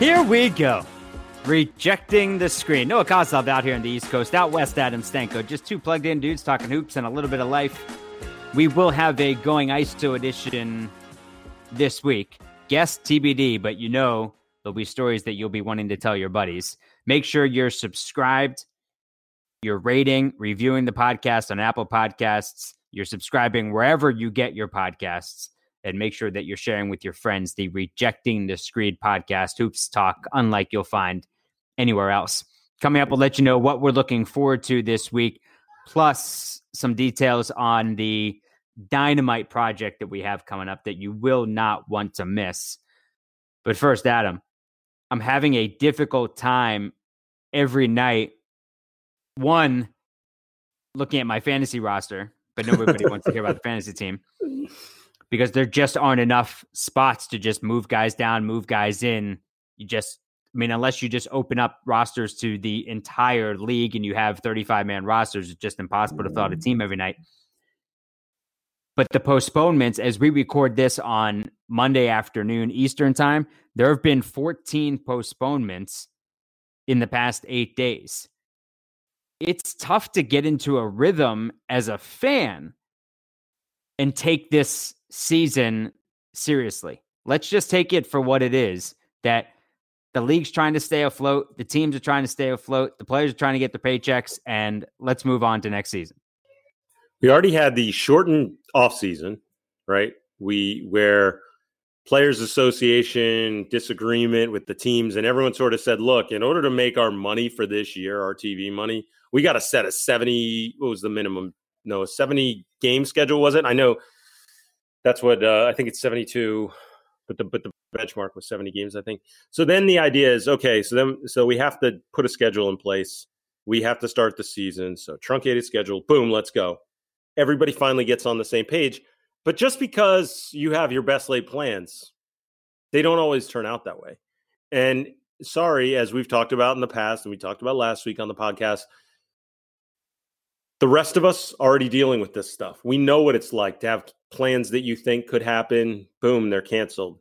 Here we go. Rejecting the screen. Noah Coslov out here in the East Coast. Out west, Adam Stanko. Just two plugged in dudes talking hoops and a little bit of life. We will have a Going ISO edition this week. Guest TBD, but you know there'll be stories that you'll be wanting to tell your buddies. Make sure you're subscribed, you're rating, reviewing the podcast on Apple Podcasts, you're subscribing wherever you get your podcasts and make sure that you're sharing with your friends the Rejecting the Screen podcast, Hoops Talk, unlike you'll find anywhere else. Coming up, we'll let you know what we're looking forward to this week, plus some details on the dynamite project that we have coming up that you will not want to miss. But first, Adam, I'm having a difficult time every night. One, looking at my fantasy roster, but nobody wants to hear about the fantasy team because there just aren't enough spots to just move guys down, move guys in. You just, I mean, unless you just open up rosters to the entire league and you have 35 man rosters, it's just impossible to fill out a team mm. every night. But the postponements, as we record this on Monday afternoon Eastern time, there have been 14 postponements in the past eight days. It's tough to get into a rhythm as a fan and take this season seriously. Let's just take it for what it is that the league's trying to stay afloat, the teams are trying to stay afloat, the players are trying to get their paychecks, and let's move on to next season. We already had the shortened off season, right? We where players association disagreement with the teams and everyone sort of said, look, in order to make our money for this year, our TV money, we got to set a 70 what was the minimum? No, a 70 game schedule was it? I know that's what uh, I think it's 72, but the but the benchmark was 70 games, I think. So then the idea is okay. So then so we have to put a schedule in place. We have to start the season. So truncated schedule. Boom, let's go. Everybody finally gets on the same page. But just because you have your best laid plans, they don't always turn out that way. And sorry, as we've talked about in the past, and we talked about last week on the podcast, the rest of us already dealing with this stuff. We know what it's like to have plans that you think could happen. Boom, they're canceled.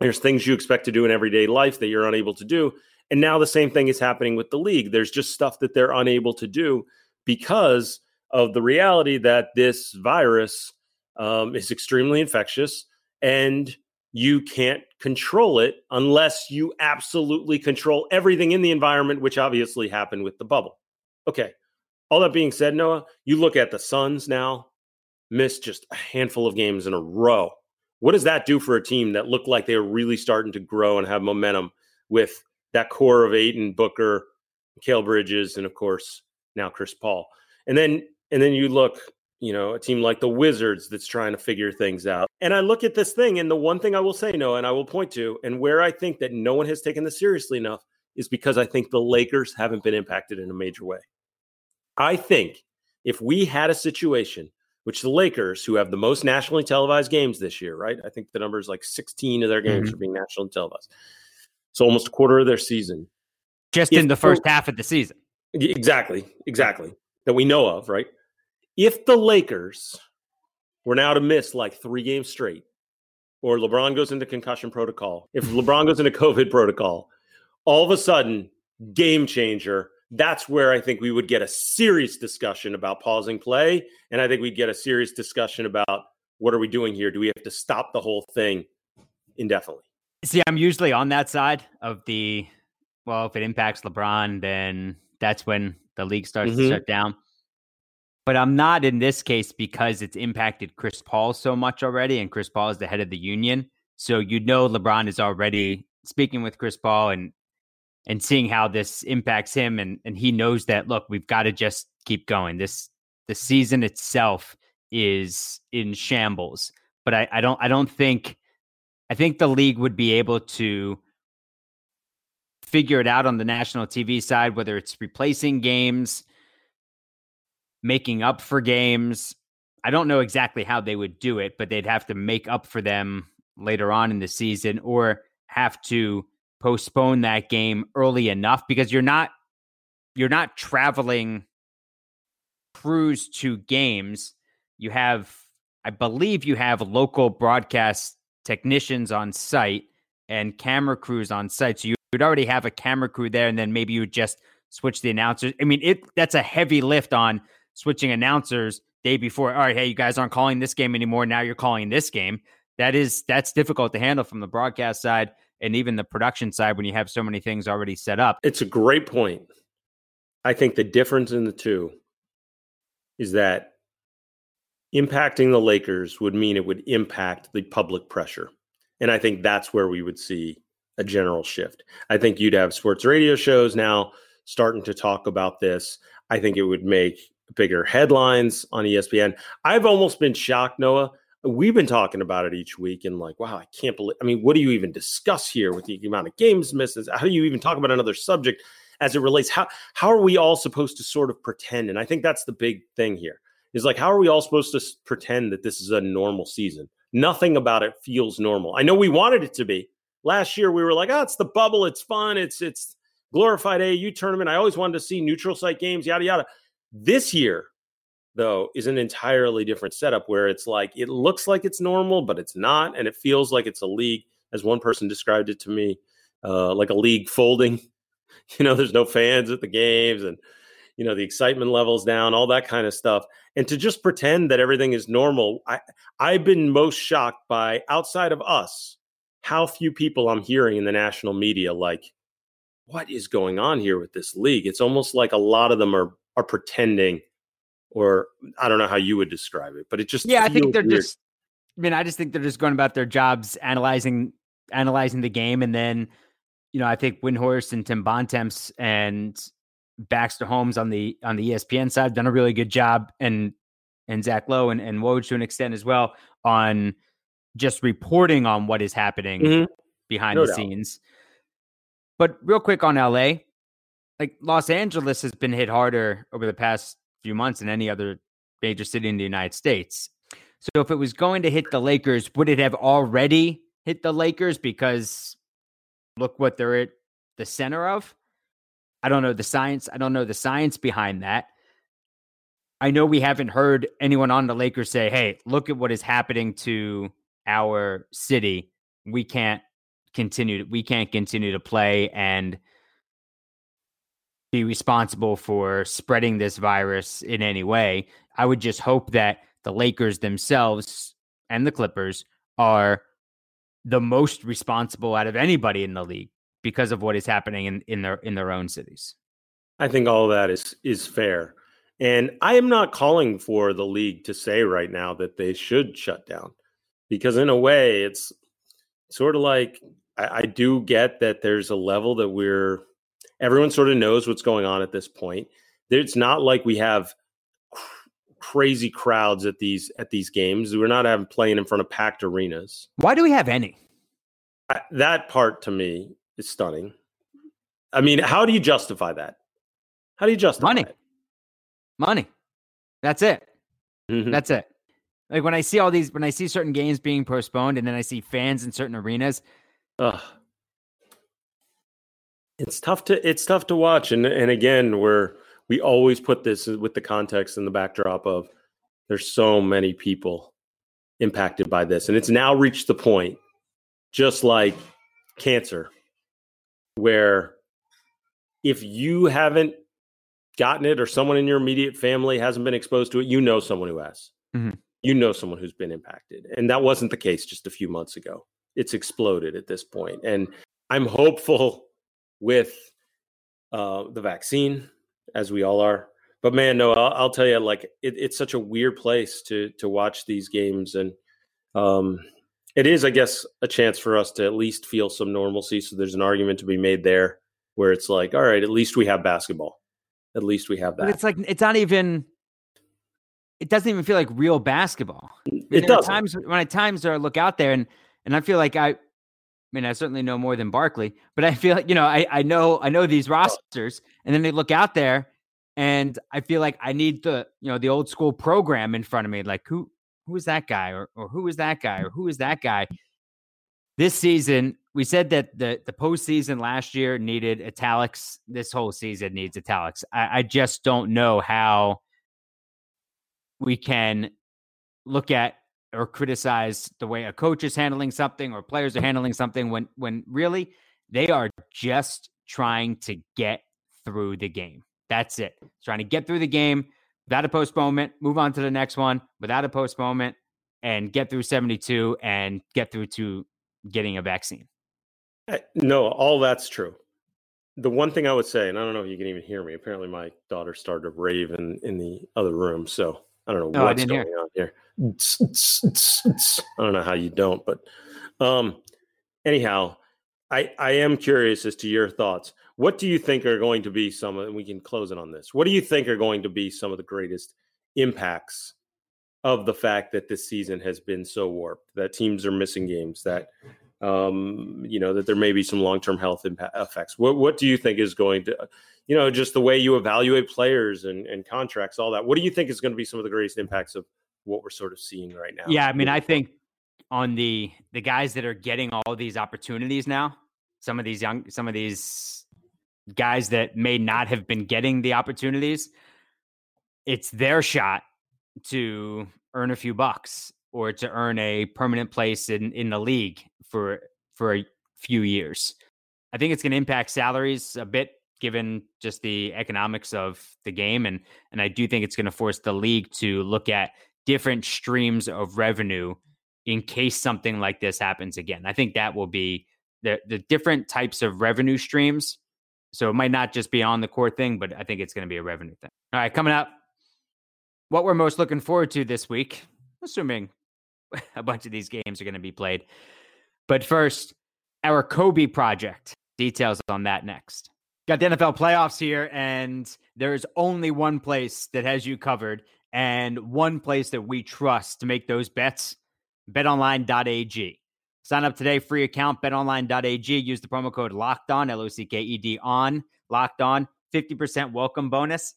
There's things you expect to do in everyday life that you're unable to do. And now the same thing is happening with the league. There's just stuff that they're unable to do because of the reality that this virus um, is extremely infectious and you can't control it unless you absolutely control everything in the environment, which obviously happened with the bubble. Okay, all that being said, Noah, you look at the Suns now, missed just a handful of games in a row. What does that do for a team that looked like they were really starting to grow and have momentum with that core of Ayton, Booker, Cale Bridges, and of course now Chris Paul? And then and then you look, you know, a team like the Wizards that's trying to figure things out. And I look at this thing, and the one thing I will say, Noah, and I will point to, and where I think that no one has taken this seriously enough is because I think the Lakers haven't been impacted in a major way. I think if we had a situation which the Lakers, who have the most nationally televised games this year, right? I think the number is like 16 of their games mm-hmm. are being nationally televised. So almost a quarter of their season. Just if in the first half of the season. Exactly. Exactly. That we know of, right? If the Lakers were now to miss like three games straight, or LeBron goes into concussion protocol, if LeBron goes into COVID protocol, all of a sudden, game changer that's where I think we would get a serious discussion about pausing play. And I think we'd get a serious discussion about what are we doing here? Do we have to stop the whole thing indefinitely? See, I'm usually on that side of the, well, if it impacts LeBron, then that's when the league starts mm-hmm. to shut down. But I'm not in this case because it's impacted Chris Paul so much already, and Chris Paul is the head of the union. So you know LeBron is already speaking with Chris Paul and and seeing how this impacts him and and he knows that look we've got to just keep going. This the season itself is in shambles. But I, I don't i don't think i think the league would be able to figure it out on the national tv side whether it's replacing games making up for games. I don't know exactly how they would do it but they'd have to make up for them later on in the season or have to postpone that game early enough because you're not you're not traveling crews to games. You have, I believe, you have local broadcast technicians on site and camera crews on site. So you you'd already have a camera crew there, and then maybe you would just switch the announcers. I mean, it that's a heavy lift on switching announcers day before. All right, hey, you guys aren't calling this game anymore. Now you're calling this game. That is that's difficult to handle from the broadcast side and even the production side when you have so many things already set up. It's a great point. I think the difference in the two is that impacting the Lakers would mean it would impact the public pressure. And I think that's where we would see a general shift. I think you'd have sports radio shows now starting to talk about this. I think it would make bigger headlines on ESPN. I've almost been shocked, Noah. We've been talking about it each week and like, wow, I can't believe. I mean, what do you even discuss here with the amount of games misses? How do you even talk about another subject as it relates? How how are we all supposed to sort of pretend? And I think that's the big thing here is like, how are we all supposed to pretend that this is a normal season? Nothing about it feels normal. I know we wanted it to be. Last year we were like, oh, it's the bubble, it's fun, it's it's glorified AU tournament. I always wanted to see neutral site games, yada yada. This year, though, is an entirely different setup where it's like it looks like it's normal, but it's not, and it feels like it's a league, as one person described it to me, uh, like a league folding. You know, there's no fans at the games, and you know the excitement levels down, all that kind of stuff. And to just pretend that everything is normal, I I've been most shocked by outside of us how few people I'm hearing in the national media like what is going on here with this league? It's almost like a lot of them are are pretending, or I don't know how you would describe it, but it just yeah, I think they're weird. just. I mean, I just think they're just going about their jobs, analyzing analyzing the game, and then you know, I think Windhorst and Tim Bontemps and Baxter Holmes on the on the ESPN side have done a really good job, and and Zach Lowe and, and Woj to an extent as well on just reporting on what is happening mm-hmm. behind no the doubt. scenes. But real quick on LA, like Los Angeles has been hit harder over the past few months than any other major city in the United States. So if it was going to hit the Lakers, would it have already hit the Lakers? Because look what they're at the center of. I don't know the science. I don't know the science behind that. I know we haven't heard anyone on the Lakers say, "Hey, look at what is happening to our city. We can't continue. We can't continue to play and." Be responsible for spreading this virus in any way. I would just hope that the Lakers themselves and the Clippers are the most responsible out of anybody in the league because of what is happening in, in their in their own cities. I think all of that is is fair. And I am not calling for the league to say right now that they should shut down because in a way it's sort of like I, I do get that there's a level that we're everyone sort of knows what's going on at this point. It's not like we have cr- crazy crowds at these at these games. We're not having playing in front of packed arenas. Why do we have any? I, that part to me is stunning. I mean, how do you justify that? How do you justify money? It? Money. That's it. Mm-hmm. That's it. Like when I see all these, when I see certain games being postponed, and then I see fans in certain arenas. Ugh it's tough to it's tough to watch, and and again, we're we always put this with the context and the backdrop of there's so many people impacted by this, and it's now reached the point, just like cancer, where if you haven't gotten it or someone in your immediate family hasn't been exposed to it, you know someone who has. Mm-hmm. You know someone who's been impacted. And that wasn't the case just a few months ago. It's exploded at this. And I'm hopeful with uh, the vaccine, as we all are. But man, no, I'll, I'll tell you, like it, it's such a weird place to to watch these games, and um, it is, I guess, a chance for us to at least feel some normalcy. So there's an argument to be made there, where it's like, all right, at least we have basketball. At least we have that. But it's like it's not even. It doesn't even feel like real basketball. It does. Times when I times I look out there and and I feel like I mean, I certainly know more than Barkley, but I feel like, you know, I, I know I know these rosters, and then they look out there and I feel like I need the, you know, the old school program in front of me. Like who who is that guy? Or or who is that guy? Or who is that guy? This season, we said that the the postseason last year needed italics. This whole season needs italics. I, I just don't know how we can look at or criticize the way a coach is handling something or players are handling something when when really They are just trying to get through the game. That's it. Trying to get through the game without a postponement, move on to the next one without a postponement, and get through 72 and get through to getting a vaccine. Eh, no, all that's true. The one thing I would say, and I don't know if you can even hear me. Apparently, my daughter started to rave in, in the other room, so I don't know No, what's going hear. on here. I don't know how you don't, but um, anyhow, I I am curious as to your thoughts. What do you think are going to be some? And we can close it on this. What do you think are going to be some of the greatest impacts of the fact that this season has been so warped? That teams are missing games. That um, you know that there may be some long term health impact effects. What what do you think is going to, you know, just the way you evaluate players and, and contracts, all that? What do you think is going to be some of the greatest impacts of what we're sort of seeing right now? Yeah, I mean, I think on the the guys that are getting all these opportunities now, some of these young, some of these guys that may not have been getting the opportunities, it's their shot to earn a few bucks or to earn a permanent place in in the league for for a few years. I think it's going to impact salaries a bit given just the economics of the game and and I do think it's going to force the league to look at different streams of revenue in case something like this happens again. I think that will be the the different types of revenue streams. So it might not just be on the court thing, but I think it's going to be a revenue thing. All right, coming up, what we're most looking forward to this week, assuming a bunch of these games are going to be played. But first, our Kobe project. Details on that next. Got the NFL playoffs here, and there's only one place that has you covered, and one place that we trust to make those bets betonline.ag. Sign up today, free account, betonline.ag. Use the promo code locked on, L O C K E D on, locked on, 50% welcome bonus.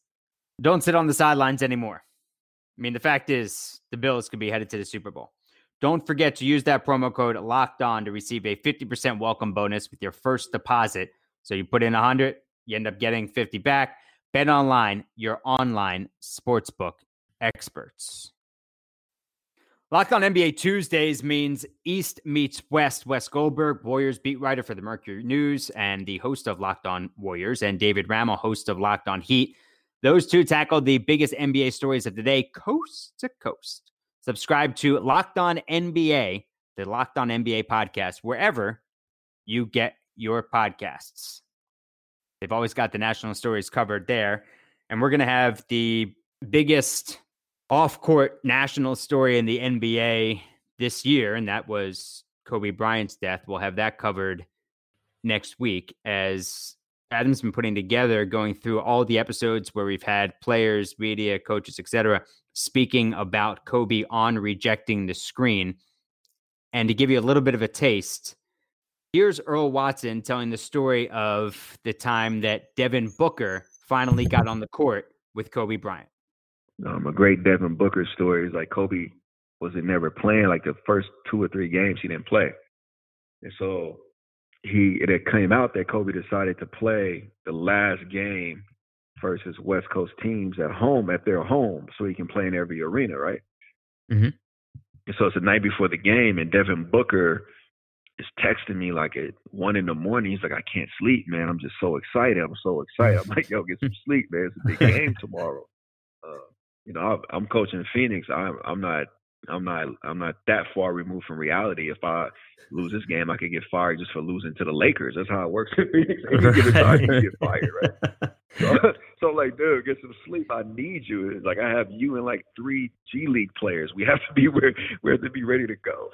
Don't sit on the sidelines anymore. I mean, the fact is, the Bills could be headed to the Super Bowl. Don't forget to use that promo code locked on to receive a 50% welcome bonus with your first deposit. So you put in 100, you end up getting 50 back. Bet online, your online sportsbook experts. Locked on NBA Tuesdays means East meets West. Wes Goldberg, Warriors beat writer for the Mercury News and the host of Locked On Warriors, and David Ramil, host of Locked On Heat. Those two tackled the biggest NBA stories of the day, coast to coast. Subscribe to Locked On NBA, the Locked On NBA podcast, wherever you get your podcasts. They've always got the national stories covered there. And we're going to have the biggest off court national story in the NBA this year, and that was Kobe Bryant's death. We'll have that covered next week as Adam's been putting together, going through all the episodes where we've had players, media, coaches, etc., speaking about Kobe on rejecting the screen. And to give you a little bit of a taste, here's Earl Watson telling the story of the time that Devin Booker finally got on the court with Kobe Bryant. Um, a great Devin Booker story is like Kobe wasn't never playing like the first two or three games he didn't play, and so he it had came out that Kobe decided to play the last game versus West Coast teams at home at their home, so he can play in every arena, right? Mhm. And so it's the night before the game, and Devin Booker is texting me like at one in the morning. He's like, "I can't sleep, man. I'm just so excited. I'm so excited." I'm like, "Yo, get some sleep, man. It's a big game tomorrow." Uh, you know, I'm coaching Phoenix. I'm, I'm not, I'm not, I'm not that far removed from reality. If I lose this game, I could get fired just for losing to the Lakers. That's how it works in Phoenix. Any given time, you get fired, right? So, so like, dude, get some sleep. I need you. It's like I have you and like three G League players. We have to be where we have to be ready to go.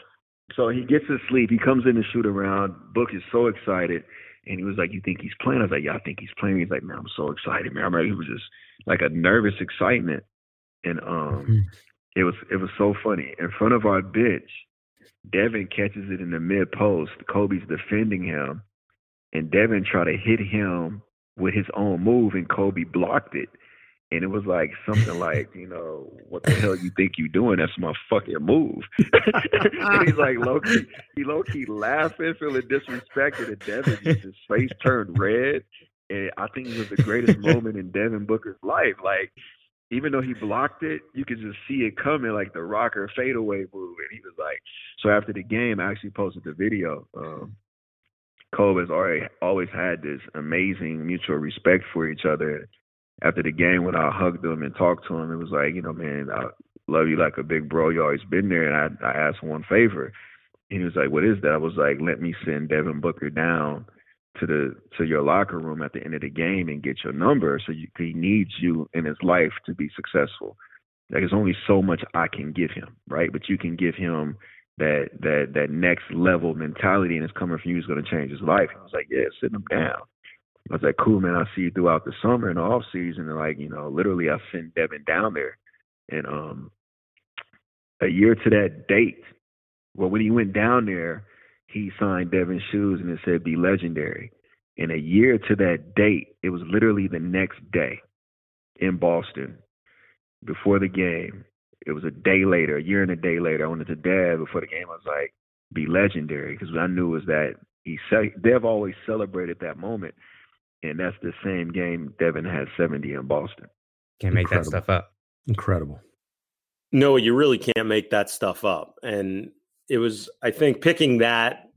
So he gets to sleep. He comes in to shoot around. Book is so excited. And he was like, You think he's playing? I was like, Yeah, I think he's playing. He's like, Man, I'm so excited, man. I remember he was just like a nervous excitement. And um it was it was so funny. In front of our bench, Devin catches it in the mid post. Kobe's defending him. And Devin tried to hit him with his own move and Kobe blocked it. And it was like something like, you know, what the hell you think you doing? That's my fucking move. and he's like low key, he low key laughing, feeling disrespected, and Devin just his face turned red. And I think it was the greatest moment in Devin Booker's life. Like, even though he blocked it, you could just see it coming, like the rocker fadeaway move. And he was like, so after the game, I actually posted the video. Um, Kobe has already always had this amazing mutual respect for each other. After the game, when I hugged him and talked to him, it was like, you know, man, I love you like a big bro. You always been there, and I I asked one favor. And he was like, "What is that?" I was like, "Let me send Devin Booker down to the to your locker room at the end of the game and get your number. So you, he needs you in his life to be successful. Like there's only so much I can give him, right? But you can give him that that that next level mentality, and it's coming from you is going to change his life. And I was like, yeah, sit him down. I was like, cool, man. I see you throughout the summer and the off season, and like, you know, literally, I sent Devin down there, and um, a year to that date. Well, when he went down there, he signed Devin's shoes and it said be legendary. And a year to that date, it was literally the next day in Boston before the game. It was a day later, a year and a day later. I went to Dev before the game. I was like, be legendary because what I knew was that he said Dev always celebrated that moment, and that's the same game Devin had 70 in Boston. Can't make Incredible. that stuff up. Incredible. No, you really can't make that stuff up. And it was, I think, picking that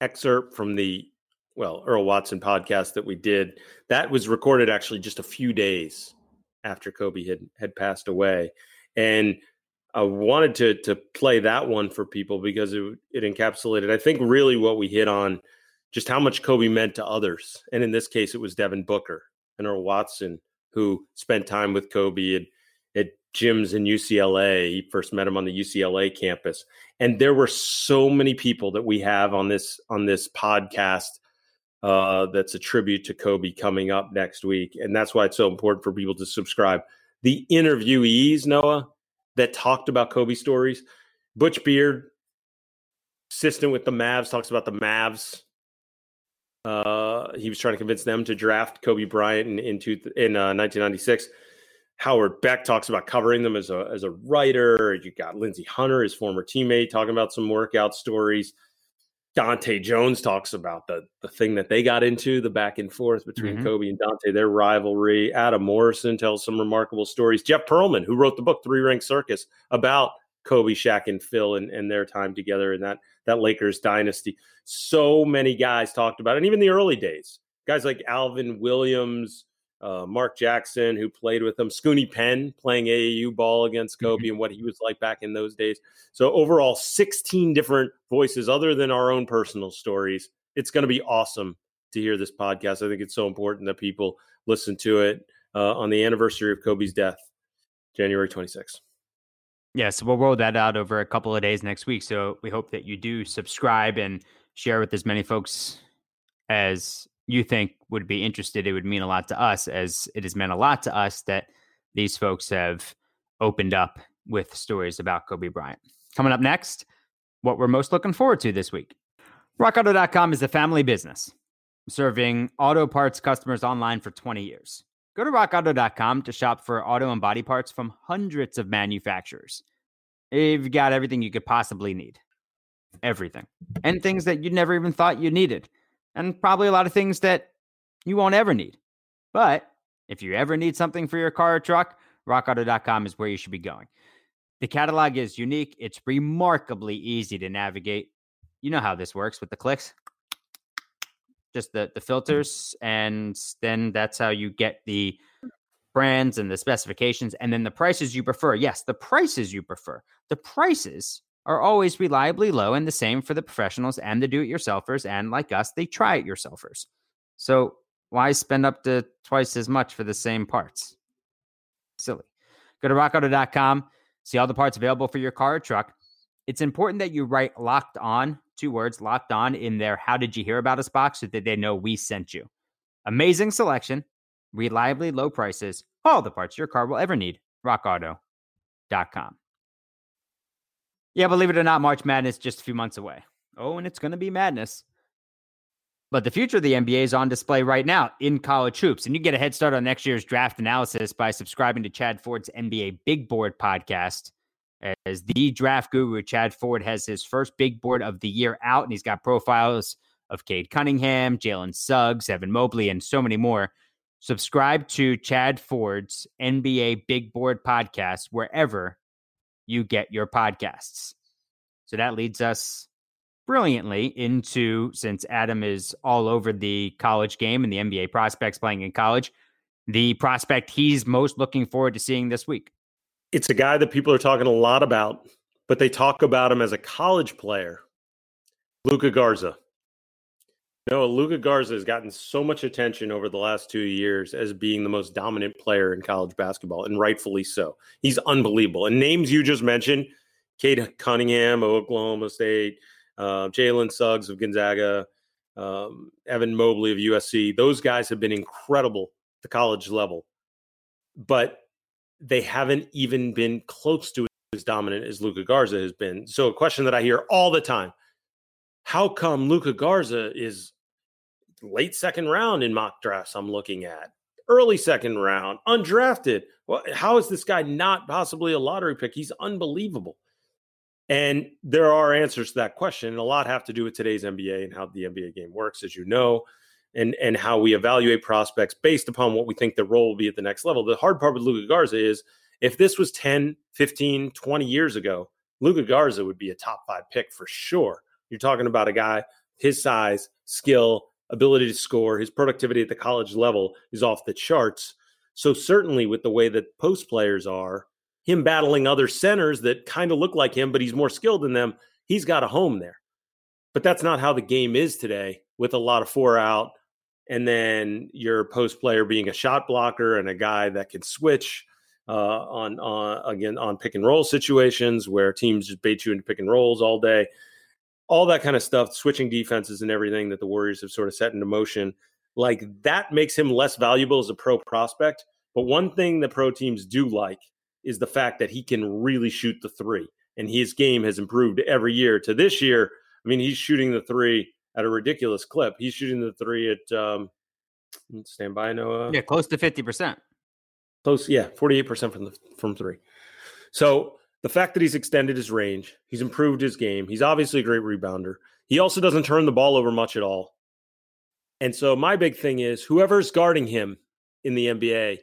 excerpt from the well Earl Watson podcast that we did. That was recorded actually just a few days after Kobe had had passed away, and I wanted to to play that one for people because it it encapsulated, I think, really what we hit on, just how much Kobe meant to others, and in this case, it was Devin Booker and Earl Watson who spent time with Kobe and gyms in UCLA. He first met him on the UCLA campus. And there were so many people that we have on this on this podcast uh, that's a tribute to Kobe coming up next week. And that's why it's so important for people to subscribe. The interviewees, Noah, that talked about Kobe stories, Butch Beard, assistant with the Mavs, talks about the Mavs. Uh, he was trying to convince them to draft Kobe Bryant in in, two, in uh, 1996. Howard Beck talks about covering them as a as a writer. You got Lindsey Hunter, his former teammate, talking about some workout stories. Dahntay Jones talks about the the thing that they got into, the back and forth between mm-hmm. Kobe and Dante, their rivalry. Adam Morrison tells some remarkable stories. Jeff Pearlman, who wrote the book Three Ring Circus, about Kobe, Shaq, and Phil and, and their time together in that that Lakers dynasty. So many guys talked about it, and even the early days. Guys like Alvin Williams, uh, Mark Jackson, who played with him, Scoonie Penn playing AAU ball against. Kobe mm-hmm. and what he was like back in those days. So, overall, 16 different voices other than our own personal stories. It's going to be awesome to hear this podcast. I think it's so important that people listen to it uh, on the anniversary of Kobe's death, January 26th. Yeah, so we'll roll that out over a couple of days next week. So we hope that you do subscribe and share with as many folks as you think would be interested, it would mean a lot to us, as it has meant a lot to us that these folks have opened up with stories about Kobe Bryant. Coming up next, what we're most looking forward to this week. RockAuto.com is a family business serving auto parts customers online for 20 years. Go to rockauto.com to shop for auto and body parts from hundreds of manufacturers. You've got everything you could possibly need. Everything. And things that you never even thought you needed and probably a lot of things that you won't ever need. But if you ever need something for your car or truck, rockauto.com is where you should be going. The catalog is unique, it's remarkably easy to navigate. You know how this works with the clicks. Just the, the mm-hmm. filters, and then that's how you get the brands and the specifications, and then the prices you prefer. Yes, the prices you prefer. The prices are always reliably low and the same for the professionals and the do it yourselfers. And like us, they try it yourselfers. So why spend up to twice as much for the same parts? Silly. Go to rockauto.com, see all the parts available for your car or truck. It's important that you write locked on, two words, locked on in their how did you hear about us box so that they know we sent you. Amazing selection, reliably low prices, all the parts your car will ever need. rockauto.com. Yeah, believe it or not, March Madness just a few months away. Oh, and it's going to be madness. But the future of the NBA is on display right now in college hoops. And you get a head start on next year's draft analysis by subscribing to Chad Ford's NBA Big Board podcast. As the draft guru, Chad Ford has his first big board of the year out, and he's got profiles of Cade Cunningham, Jalen Suggs, Evan Mobley, and so many more. Subscribe to Chad Ford's NBA Big Board podcast wherever you get your podcasts. So that leads us brilliantly into since Adam is all over the college game and the NBA prospects playing in college, the prospect he's most looking forward to seeing this week. It's a guy that people are talking a lot about, but they talk about him as a college player. Luka Garza. No, Luka Garza has gotten so much attention over the last two years as being the most dominant player in college basketball, and rightfully so. He's unbelievable. And names you just mentioned, Cade Cunningham of Oklahoma State, uh, Jalen Suggs of Gonzaga, um, Evan Mobley of USC. Those guys have been incredible at the college level, but they haven't even been close to as dominant as Luka Garza has been. So, a question that I hear all the time how come Luka Garza is late second round in mock drafts I'm looking at? Early second round, undrafted. Well, how is this guy not possibly a lottery pick? He's unbelievable. And there are answers to that question. And a lot have to do with today's NBA and how the NBA game works, as you know, and, and how we evaluate prospects based upon what we think the role will be at the next level. The hard part with Luka Garza is if this was 10, 15, 20 years ago, Luka Garza would be a top five pick for sure. You're talking about a guy, his size, skill, ability to score, his productivity at the college level is off the charts. So, certainly with the way that post players are, him battling other centers that kind of look like him, but he's more skilled than them, he's got a home there. But that's not how the game is today with a lot of four out and then your post player being a shot blocker and a guy that can switch uh, on on again on pick and roll situations where teams just bait you into pick and rolls all day, all that kind of stuff, switching defenses and everything that the Warriors have sort of set into motion. Like that makes him less valuable as a pro prospect. But one thing the pro teams do like is the fact that he can really shoot the three. And his game has improved every year to this year. I mean, he's shooting the three at a ridiculous clip. He's shooting the three at um, stand by Noah. Yeah, close to fifty percent. Close, yeah, forty eight percent from the from three. So the fact that he's extended his range, he's improved his game. He's obviously a great rebounder. He also doesn't turn the ball over much at all. And so my big thing is whoever's guarding him in the NBA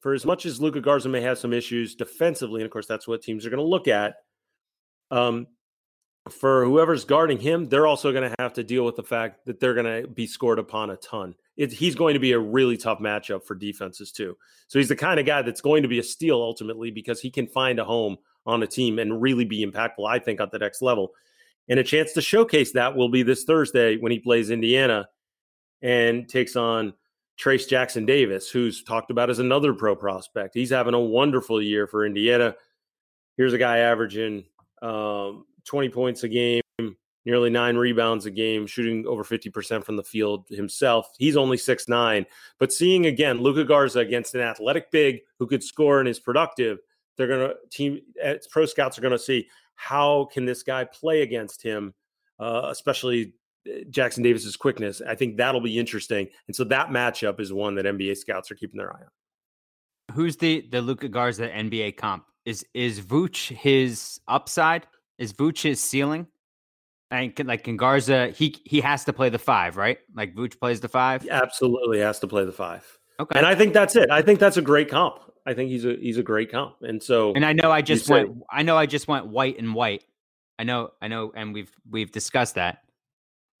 for as much as Luka Garza may have some issues defensively, and of course that's what teams are going to look at. Um, for whoever's guarding him, they're also going to have to deal with the fact that they're going to be scored upon a ton. It, he's going to be a really tough matchup for defenses too. So he's the kind of guy that's going to be a steal ultimately because he can find a home on a team and really be impactful. I think at the next level, and a chance to showcase that will be this Thursday when he plays Indiana and takes on Trayce Jackson Davis, who's talked about as another pro prospect. He's having a wonderful year for Indiana. Here's a guy averaging um, 20 points a game, nearly nine rebounds a game, shooting over 50% from the field himself. He's only six nine, but seeing again Luka Garza against an athletic big who could score and is productive, they're going to team eh, pro scouts are going to see how can this guy play against him, uh, especially Jackson Davis's quickness. I think that'll be interesting. And so that matchup is one that NBA scouts are keeping their eye on. Who's the the Luka Garza NBA comp? Is is Vooch his upside? Is Vooch his ceiling? And can, like can Garza, he he has to play the five, right? Like Vooch plays the five. Absolutely has to play the five. Okay, and I think that's it. I think that's a great comp. I think he's a he's a great comp. And so, and I know I just went. Say, I know I just went white and white. I know, I know, and we've we've discussed that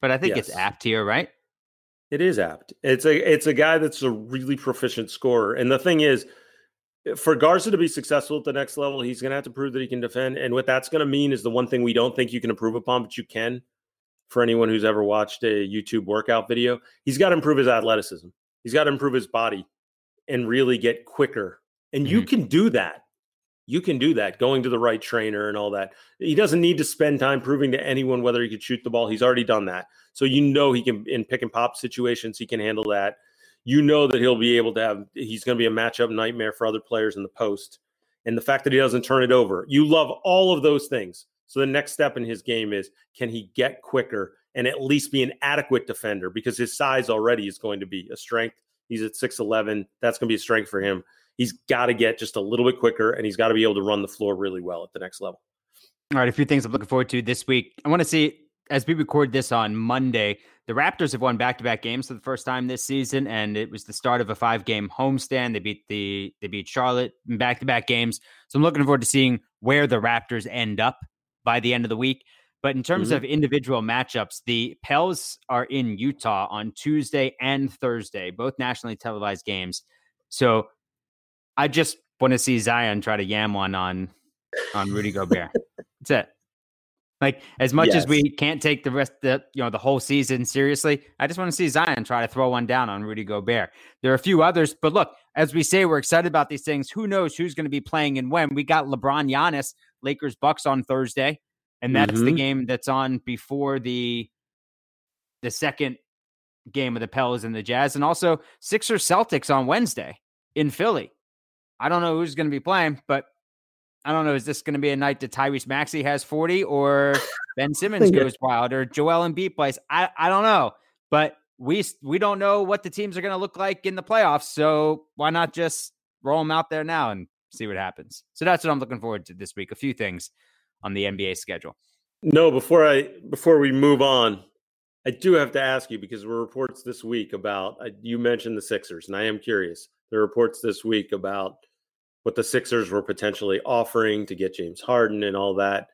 but I think yes. it's apt here, right? It is apt. It's a it's a guy that's a really proficient scorer. And the thing is, for Garza to be successful at the next level, he's going to have to prove that he can defend. And what that's going to mean is the one thing we don't think you can improve upon, but you can. For anyone who's ever watched a YouTube workout video, he's got to improve his athleticism. He's got to improve his body and really get quicker. And mm-hmm. you can do that you can do that going to the right trainer and all that. He doesn't need to spend time proving to anyone whether he could shoot the ball. He's already done that. So you know he can in pick and pop situations, he can handle that. You know that he'll be able to have he's going to be a matchup nightmare for other players in the post. And the fact that he doesn't turn it over. You love all of those things. So the next step in his game is can he get quicker and at least be an adequate defender because his size already is going to be a strength. He's at 6'11. That's going to be a strength for him he's got to get just a little bit quicker and he's got to be able to run the floor really well at the next level. All right, a few things I'm looking forward to this week. I want to see as we record this on Monday, the Raptors have won back-to-back games for the first time this season, and it was the start of a five-game homestand. They beat the they beat Charlotte in back-to-back games. So I'm looking forward to seeing where the Raptors end up by the end of the week. But in terms mm-hmm. of individual matchups, the Pels are in Utah on Tuesday and Thursday, both nationally televised games. So I just want to see Zion try to yam one on on Rudy Gobert. That's it. Like as much yes. as we can't take the rest the you know the whole season seriously, I just want to see Zion try to throw one down on Rudy Gobert. There are a few others, but look, as we say, we're excited about these things. Who knows who's going to be playing and when? We got LeBron Giannis, Lakers Bucks on Thursday, and that's mm-hmm. the game that's on before the the second game of the Pels and the Jazz, and also Sixers Celtics on Wednesday in Philly. I don't know who's going to be playing, but I don't know. Is this going to be a night that Tyrese Maxey has 40 or Ben Simmons goes wild or Joel Embiid plays? I, I don't know. But we we don't know what the teams are going to look like in the playoffs. So why not just roll them out there now and see what happens? So that's what I'm looking forward to this week. A few things on the NBA schedule. No, before I before we move on, I do have to ask you because there were reports this week about uh, you mentioned the Sixers, and I am curious. There are reports this week about what the Sixers were potentially offering to get James Harden and all that.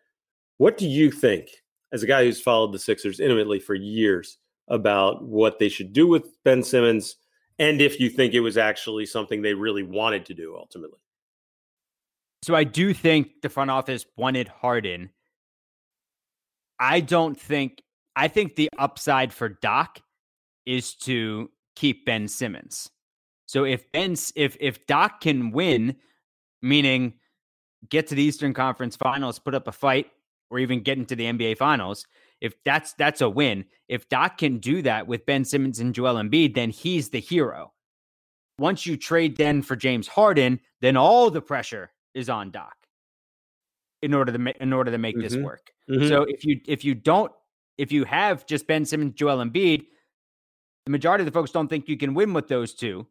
What do you think, as a guy who's followed the Sixers intimately for years, about what they should do with Ben Simmons and if you think it was actually something they really wanted to do ultimately? So I do think the front office wanted Harden. I don't think I think the upside for Doc is to keep Ben Simmons. So if Ben if if Doc can win meaning get to the Eastern Conference Finals, put up a fight, or even get into the NBA Finals. If that's that's a win. If Doc can do that with Ben Simmons and Joel Embiid, then he's the hero. Once you trade then for James Harden, then all the pressure is on Doc in order to ma- in order to make mm-hmm. this work. Mm-hmm. So if you if you don't if you have just Ben Simmons, Joel Embiid, the majority of the folks don't think you can win with those two.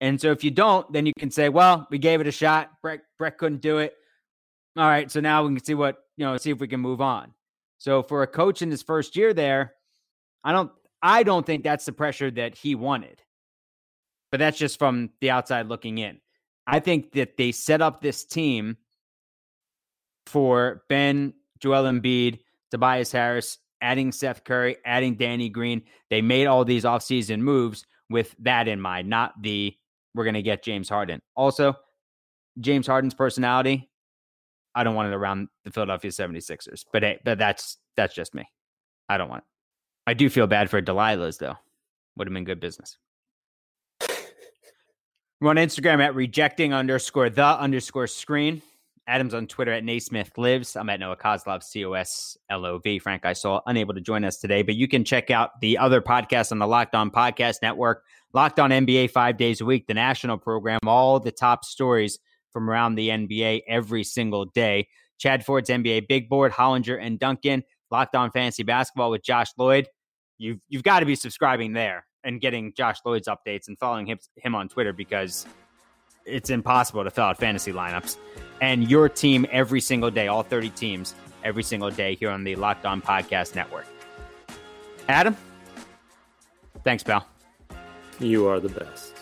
And so if you don't, then you can say, well, we gave it a shot. Brett, Brett couldn't do it. All right. So now we can see what, you know, see if we can move on. So for a coach in his first year there, I don't, I don't think that's the pressure that he wanted. But that's just from the outside looking in. I think that they set up this team for Ben, Joel Embiid, Tobias Harris, adding Seth Curry, adding Danny Green. They made all these offseason moves with that in mind, not the we're going to get James Harden. Also, James Harden's personality, I don't want it around the Philadelphia 76ers. But hey, but that's that's just me. I don't want it. I do feel bad for Delilah's though. Would have been good business. We're on Instagram at rejecting underscore the underscore screen. Adam's on Twitter at Naismith Lives. I'm at Noah Coslov, C O S L O V. Frank Isola unable to join us today, but you can check out the other podcasts on the Locked On Podcast Network. Locked On NBA five days a week, the national program, all the top stories from around the NBA every single day. Chad Ford's NBA Big Board, Hollinger and Duncan, Locked On Fantasy Basketball with Josh Lloyd. You've you've got to be subscribing there and getting Josh Lloyd's updates and following him, him on Twitter because it's impossible to fill out fantasy lineups. And your team every single day, all 30 teams every single day here on the Locked On Podcast Network. Adam, thanks, pal. You are the best.